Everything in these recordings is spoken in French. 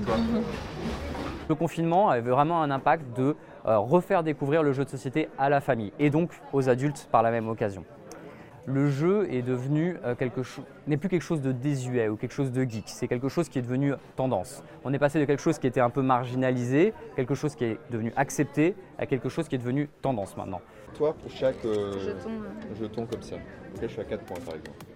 today. Le confinement avait vraiment un impact de euh, refaire découvrir le jeu de société à la famille et donc aux adultes par la même occasion. Le jeu est devenu euh, quelque chose n'est plus quelque chose de désuet ou quelque chose de geek, c'est quelque chose qui est devenu tendance. On est passé de quelque chose qui était un peu marginalisé, quelque chose qui est devenu accepté, à quelque chose qui est devenu tendance maintenant. Toi, pour chaque euh, Jeton, euh. jeton comme ça, je suis à 4 points par exemple.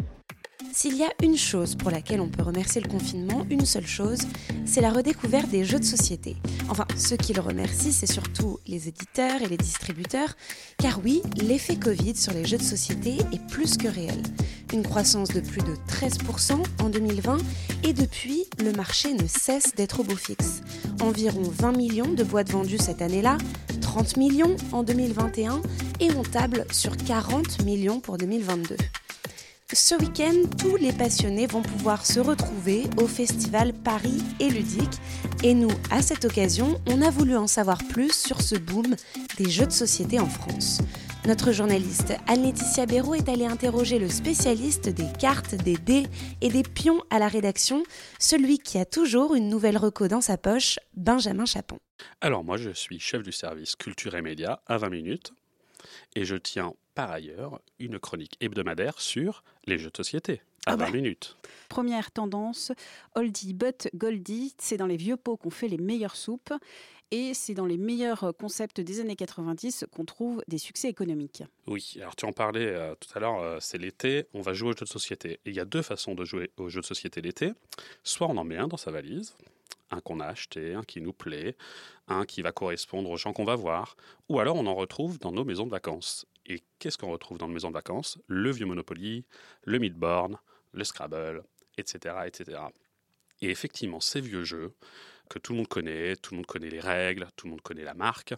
S'il y a une chose pour laquelle on peut remercier le confinement, une seule chose, c'est la redécouverte des jeux de société. Enfin, ceux qui le remercient, c'est surtout les éditeurs et les distributeurs, car oui, l'effet Covid sur les jeux de société est plus que réel. Une croissance de plus de 13% en 2020 et depuis, le marché ne cesse d'être au beau fixe. Environ 20 millions de boîtes vendues cette année-là, 30 millions en 2021 et on table sur 40 millions pour 2022. Ce week-end, tous les passionnés vont pouvoir se retrouver au festival Paris et Ludique. Et nous, à cette occasion, on a voulu en savoir plus sur ce boom des jeux de société en France. Notre journaliste Anne-Laetitia Béraud est allée interroger le spécialiste des cartes, des dés et des pions à la rédaction, celui qui a toujours une nouvelle reco dans sa poche, Benjamin Chapon. Alors moi je suis chef du service culture et médias à 20 minutes et je tiens par ailleurs une chronique hebdomadaire sur les jeux de société à Ah 20 bah. minutes. Première tendance, oldie but goldie, c'est dans les vieux pots qu'on fait les meilleures soupes et c'est dans les meilleurs concepts des années 90 qu'on trouve des succès économiques. Oui, alors tu en parlais euh, tout à l'heure, euh, c'est l'été, on va jouer aux jeux de société. Et il y a deux façons de jouer aux jeux de société l'été. Soit on en met un dans sa valise, un qu'on a acheté, un qui nous plaît, un qui va correspondre aux gens qu'on va voir, ou alors on en retrouve dans nos maisons de vacances. Et qu'est-ce qu'on retrouve dans nos maisons de vacances? Le vieux Monopoly, le Midborn, le Scrabble, etc., etc. Et effectivement, ces vieux jeux que tout le monde connaît, tout le monde connaît les règles, tout le monde connaît la marque,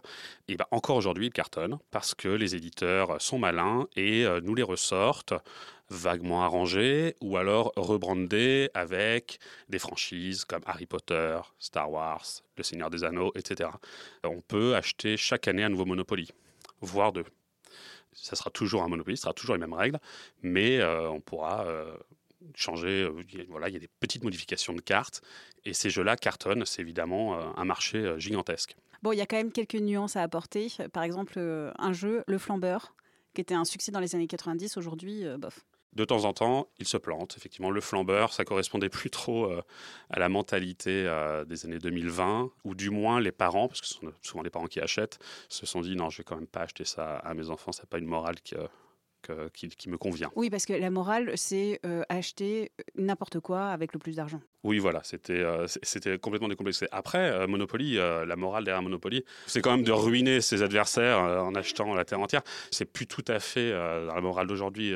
et ben encore aujourd'hui ils cartonnent parce que les éditeurs sont malins et euh, nous les ressortent vaguement arrangés ou alors rebrandés avec des franchises comme Harry Potter, Star Wars, Le Seigneur des Anneaux, etc. On peut acheter chaque année un nouveau Monopoly, voire deux. Ça sera toujours un Monopoly, ce sera toujours les mêmes règles, mais euh, on pourra euh, changer. euh, voilà, il y a des petites modifications de cartes et ces jeux-là cartonnent. C'est évidemment un marché gigantesque. Bon, il y a quand même quelques nuances à apporter. Par exemple, un jeu, Le Flambeur, qui était un succès dans les années 90, aujourd'hui, bof. De temps en temps, il se plante. Effectivement, le flambeur, ça correspondait plus trop euh, à la mentalité euh, des années 2020, ou du moins les parents, parce que ce sont souvent les parents qui achètent, se sont dit non, je vais quand même pas acheter ça à mes enfants. C'est pas une morale qui, euh, que- qui- qui me convient. Oui, parce que la morale, c'est euh, acheter n'importe quoi avec le plus d'argent. Oui, voilà, c'était complètement décomplexé. Après, Monopoly, la morale derrière Monopoly, c'est quand même de ruiner ses adversaires en achetant la terre entière. C'est plus tout à fait dans la morale d'aujourd'hui.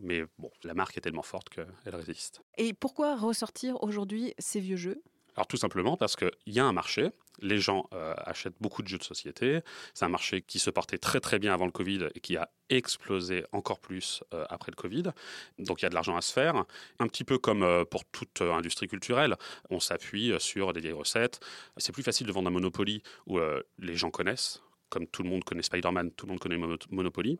Mais bon, la marque est tellement forte qu'elle résiste. Et pourquoi ressortir aujourd'hui ces vieux jeux? Alors tout simplement parce qu'il y a un marché, les gens euh, achètent beaucoup de jeux de société, c'est un marché qui se portait très très bien avant le Covid et qui a explosé encore plus euh, après le Covid, donc il y a de l'argent à se faire, un petit peu comme euh, pour toute industrie culturelle, on s'appuie sur des vieilles recettes, c'est plus facile de vendre un Monopoly où les gens connaissent, comme tout le monde connaît Spider-Man, tout le monde connaît Mono- Monopoly.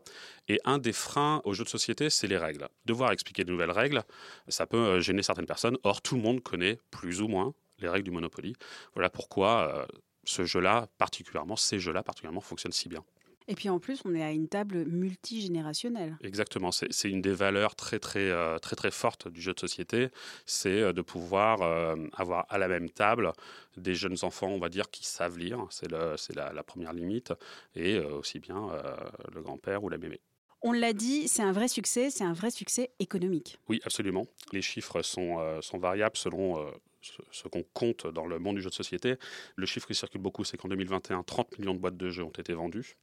Et un des freins aux jeux de société, c'est les règles. Devoir expliquer de nouvelles règles, ça peut euh, gêner certaines personnes. Or, tout le monde connaît plus ou moins les règles du Monopoly. Voilà pourquoi euh, ce jeu-là, particulièrement, ces jeux-là, particulièrement, fonctionnent si bien. Et puis en plus, on est à une table multigénérationnelle. Exactement, c'est une des valeurs très très euh, très très fortes du jeu de société, c'est euh, de pouvoir euh, avoir à la même table des jeunes enfants, on va dire, qui savent lire, c'est la, première limite, et aussi bien le grand-père ou la mémé. On l'a dit, c'est un vrai succès, c'est un vrai succès économique. Oui, absolument. Les chiffres sont, euh, sont variables selon euh, ce, qu'on compte dans le monde du jeu de société. Le chiffre qui circule beaucoup, c'est qu'en 2021, 30 millions de boîtes de jeux ont été vendues.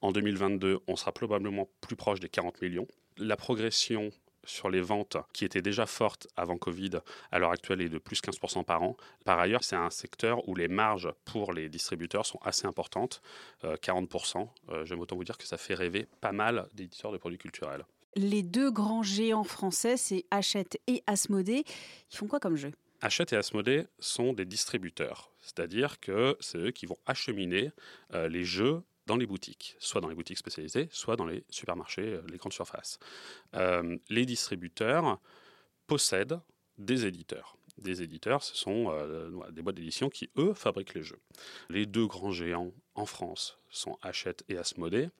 En 2022, on sera probablement plus proche des 40 millions. La progression sur les ventes qui étaient déjà fortes avant Covid, à l'heure actuelle est de plus 15% par an. Par ailleurs, c'est un secteur où les marges pour les distributeurs sont assez importantes, 40%. J'aime autant vous dire que ça fait rêver pas mal d'éditeurs de produits culturels. Les deux grands géants français, c'est Hachette et Asmodée. Ils font quoi comme jeu? Hachette et Asmodée sont des distributeurs, c'est-à-dire que c'est eux qui vont acheminer euh, les jeux dans les boutiques, soit dans les boutiques spécialisées, soit dans les supermarchés, euh, les grandes surfaces. Euh, les distributeurs possèdent des éditeurs. Des éditeurs, ce sont des boîtes d'édition qui, eux, fabriquent les jeux. Les deux grands géants en France sont Hachette et Asmodée.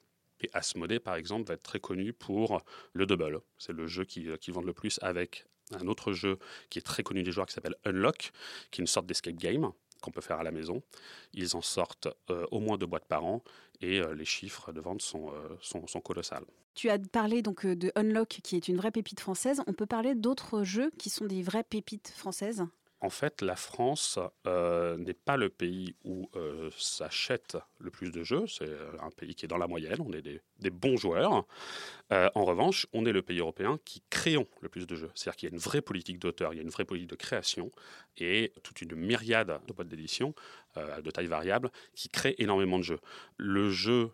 Et Asmodée, par exemple, va être très connu pour le double. C'est le jeu qui, qui vend le plus avec un autre jeu qui est très connu des joueurs qui s'appelle Unlock, qui est une sorte d'escape game qu'on peut faire à la maison. Ils en sortent euh, au moins deux boîtes par an et euh, les chiffres de vente sont, euh, sont, sont, colossales. Tu as parlé donc de Unlock qui est une vraie pépite française. On peut parler d'autres jeux qui sont des vraies pépites françaises? En fait, la France euh, n'est pas le pays où euh, s'achète le plus de jeux. C'est euh, un pays qui est dans la moyenne. On est des, bons joueurs. en revanche, on est le pays européen qui créons le plus de jeux. C'est-à-dire qu'il y a une vraie politique d'auteur, il y a une vraie politique de création et toute une myriade de boîtes d'édition de taille variable qui créent énormément de jeux. Le jeu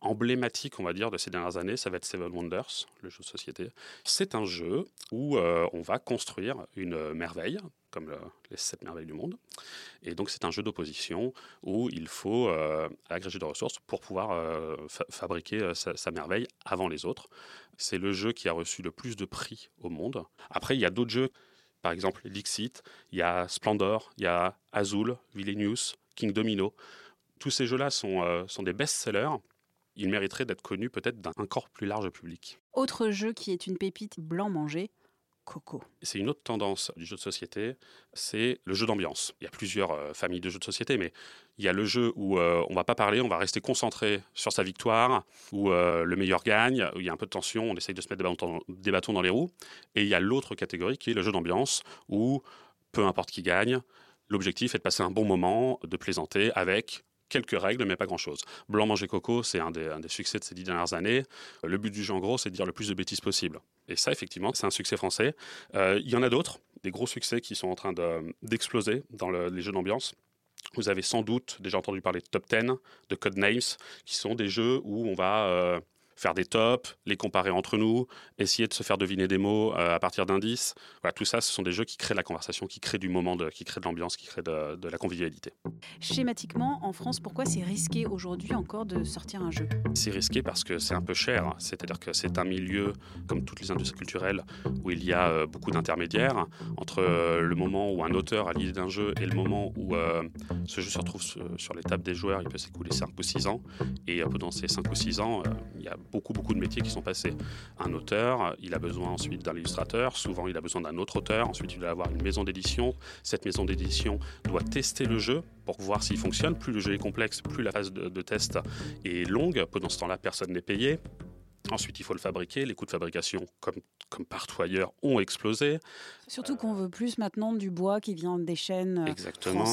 emblématique, on va dire, de ces dernières années, ça va être Seven Wonders, le jeu de société. C'est un jeu où on va construire une merveille, comme les sept merveilles du monde. Et donc c'est un jeu d'opposition où il faut euh, agréger de ressources pour pouvoir euh, fabriquer euh, sa, merveille avant les autres. C'est le jeu qui a reçu le plus de prix au monde. Après, il y a d'autres jeux, par exemple Lixit, il y a Splendor, il y a Azul, Villainous, King Domino. Tous ces jeux-là sont, sont des best-sellers ils mériteraient d'être connus peut-être d'un encore plus large public. Autre jeu qui est une pépite blanc mangé, c'est une autre tendance du jeu de société, c'est le jeu d'ambiance. Il y a plusieurs euh, familles de jeux de société, mais il y a le jeu où euh, on va pas parler, on va rester concentré sur sa victoire, où euh, le meilleur gagne, où il y a un peu de tension, on essaye de se mettre des bâtons, dans les roues. Et il y a l'autre catégorie qui est le jeu d'ambiance, où peu importe qui gagne, l'objectif est de passer un bon moment, de plaisanter avec quelques règles, mais pas grand-chose. Blanc manger coco, c'est un, des, succès de ces dix dernières années. Le but du jeu, en gros, c'est de dire le plus de bêtises possible. Et ça, effectivement, c'est un succès français. Euh, il y en a d'autres, des gros succès qui sont en train d'exploser dans les jeux d'ambiance. Vous avez sans doute déjà entendu parler de Top 10, de Codenames, qui sont des jeux où on va euh, faire des tops, les comparer entre nous, essayer de se faire deviner des mots euh, à partir d'indices. Voilà, tout ça, ce sont des jeux qui créent de la conversation, qui créent du moment, de, qui créent de l'ambiance, qui créent de, la convivialité. Schématiquement, en France, pourquoi c'est risqué aujourd'hui encore de sortir un jeu? C'est risqué parce que c'est un peu cher. C'est-à-dire que c'est un milieu, comme toutes les industries culturelles, où il y a euh, beaucoup d'intermédiaires entre euh, le moment où un auteur a l'idée d'un jeu et le moment où ce jeu se retrouve sur les tables des joueurs. Il peut s'écouler 5 ou 6 ans. Et pendant ces 5 ou 6 ans, il y a beaucoup, beaucoup de métiers qui sont passés. Un auteur, il a besoin ensuite d'un illustrateur, souvent il a besoin d'un autre auteur, ensuite il va avoir une maison d'édition. Cette maison d'édition doit tester le jeu pour voir s'il fonctionne. Plus le jeu est complexe, plus la phase de, test est longue. Pendant ce temps-là, personne n'est payé. Ensuite, il faut le fabriquer. Les coûts de fabrication, comme, comme partout ailleurs, ont explosé. Surtout qu'on veut plus maintenant du bois qui vient des chaînes Exactement.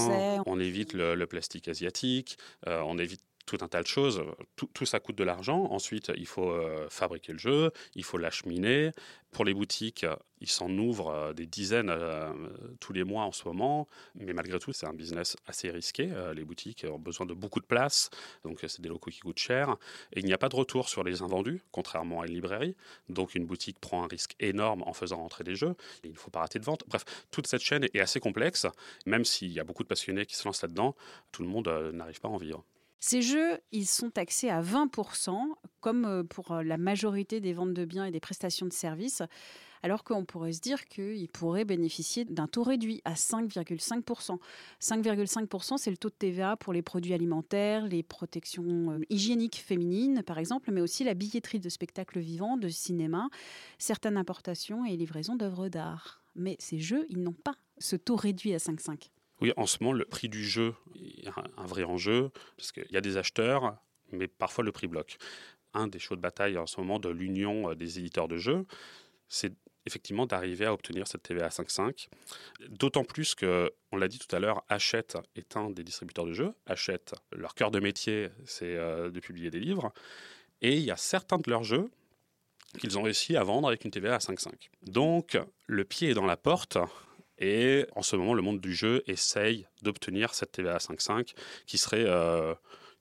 On évite le, plastique asiatique. Euh, on évite tout un tas de choses. Tout, ça coûte de l'argent. Ensuite, il faut euh, fabriquer le jeu, il faut l'acheminer. Pour les boutiques, ils s'en ouvrent euh, des dizaines euh, tous les mois en ce moment. Mais malgré tout, c'est un business assez risqué. les boutiques ont besoin de beaucoup de place, donc c'est des locaux qui coûtent cher. Et il n'y a pas de retour sur les invendus, contrairement à une librairie. Donc une boutique prend un risque énorme en faisant rentrer des jeux. il ne faut pas rater de vente. Bref, toute cette chaîne est assez complexe. Même s'il y a beaucoup de passionnés qui se lancent là-dedans, tout le monde n'arrive pas à en vivre. Ces jeux, ils sont taxés à 20%, comme euh, pour euh, la majorité des ventes de biens et des prestations de services, alors qu'on pourrait se dire qu'ils pourraient bénéficier d'un taux réduit à 5,5%. 5,5%, c'est le taux de TVA pour les produits alimentaires, les protections euh, hygiéniques féminines, par exemple, mais aussi la billetterie de spectacles vivants, de cinéma, certaines importations et livraisons d'œuvres d'art. Mais ces jeux, ils n'ont pas ce taux réduit à 5,5%. Oui, en ce moment, le prix du jeu est un, vrai enjeu, parce qu'il y a des acheteurs, mais parfois le prix bloque. Un des chauds de bataille en ce moment de l'union euh, des éditeurs de jeux, c'est effectivement d'arriver à obtenir cette TVA 5.5. D'autant plus que, on l'a dit tout à l'heure, Hachette est un des distributeurs de jeux. Hachette, leur cœur de métier, c'est euh, de publier des livres. Et il y a certains de leurs jeux qu'ils ont réussi à vendre avec une TVA à 5,5. Donc, le pied est dans la porte. Et en ce moment, le monde du jeu essaye d'obtenir cette TVA à 5,5 qui euh,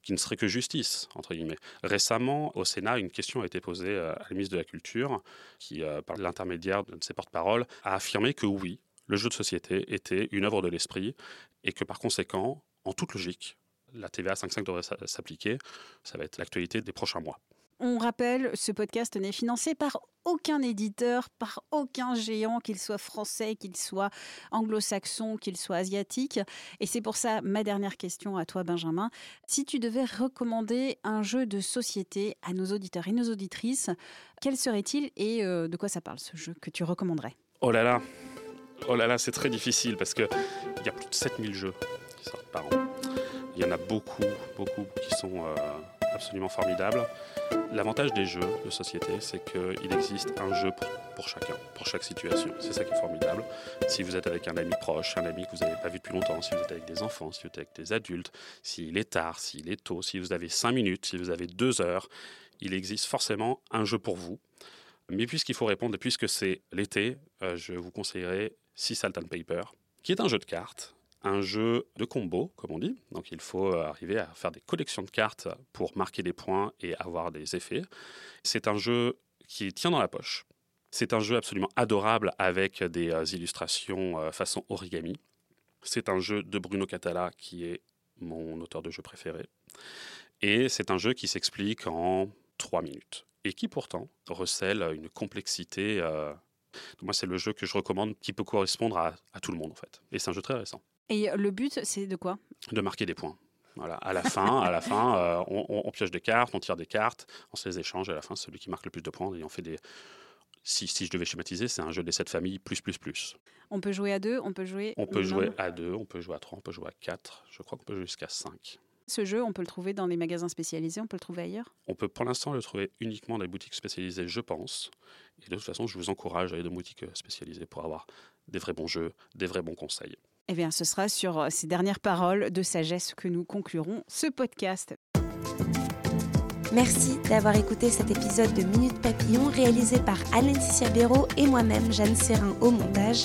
qui ne serait que justice, entre guillemets. Récemment, au Sénat, une question a été posée euh, à la ministre de la Culture, qui, euh, par l'intermédiaire de ses porte-paroles, a affirmé que oui, le jeu de société était une œuvre de l'esprit et que par conséquent, en toute logique, la TVA 5.5 devrait s'appliquer. Ça va être l'actualité des prochains mois. On rappelle, ce podcast n'est financé par aucun éditeur, par aucun géant, qu'il soit français, qu'il soit anglo-saxon, qu'il soit asiatique. Et c'est pour ça ma dernière question à toi, Benjamin. Si tu devais recommander un jeu de société à nos auditeurs et nos auditrices, quel serait-il et euh, de quoi ça parle ce jeu que tu recommanderais? Oh là là Oh là là, c'est très difficile parce qu'il y a plus de 7000 jeux qui sortent par an. Il y en a beaucoup, beaucoup qui sont euh, absolument formidables. L'avantage des jeux de société, c'est qu'il existe un jeu pour, chacun, pour chaque situation. C'est ça qui est formidable. Si vous êtes avec un ami proche, un ami que vous n'avez pas vu depuis longtemps, si vous êtes avec des enfants, si vous êtes avec des adultes, s'il est tard, s'il est tôt, si vous avez cinq minutes, si vous avez deux heures, il existe forcément un jeu pour vous. Mais puisqu'il faut répondre, et puisque c'est l'été, euh, je vous conseillerais Six Salt and Paper, qui est un jeu de cartes un jeu de combo, comme on dit. Donc il faut euh, arriver à faire des collections de cartes pour marquer des points et avoir des effets. C'est un jeu qui tient dans la poche. C'est un jeu absolument adorable avec des euh, illustrations euh, façon origami. C'est un jeu de Bruno Catala qui est mon auteur de jeu préféré. Et c'est un jeu qui s'explique en trois minutes et qui pourtant recèle une complexité. moi, c'est le jeu que je recommande qui peut correspondre à, à tout le monde en fait. Et c'est un jeu très récent. Et le but, c'est de quoi? De marquer des points. Voilà, à la fin, à la fin euh, on, pioche des cartes, on tire des cartes, on se les échange. À la fin, celui qui marque le plus de points, et on fait des. Si, si je devais schématiser, c'est un jeu des sept familles plus plus plus. On peut jouer à deux, on peut jouer. On peut jouer à deux, on peut jouer à trois, on peut jouer à quatre. Je crois qu'on peut jouer jusqu'à cinq. Ce jeu, on peut le trouver dans les magasins spécialisés, on peut le trouver ailleurs? On peut pour l'instant le trouver uniquement dans les boutiques spécialisées, je pense. Et de toute façon, je vous encourage à aller dans les boutiques spécialisées pour avoir des vrais bons jeux, des vrais bons conseils. Eh bien, ce sera sur euh, ces dernières paroles de sagesse que nous conclurons ce podcast. Merci d'avoir écouté cet épisode de Minute Papillon réalisé par Alain Béraud et moi-même, Jeanne Serrin, au montage.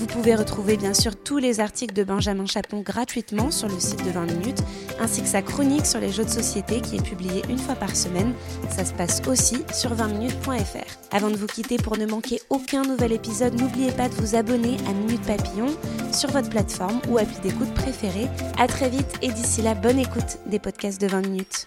Vous pouvez retrouver bien sûr tous les articles de Benjamin Chapon gratuitement sur le site de 20 minutes, ainsi que sa chronique sur les jeux de société qui est publiée une fois par semaine. Ça se passe aussi sur 20minutes.fr. Avant de vous quitter pour ne manquer aucun nouvel épisode, n'oubliez pas de vous abonner à Minute Papillon sur votre plateforme ou appli d'écoute préférée. À très vite et d'ici là, bonne écoute des podcasts de 20 minutes.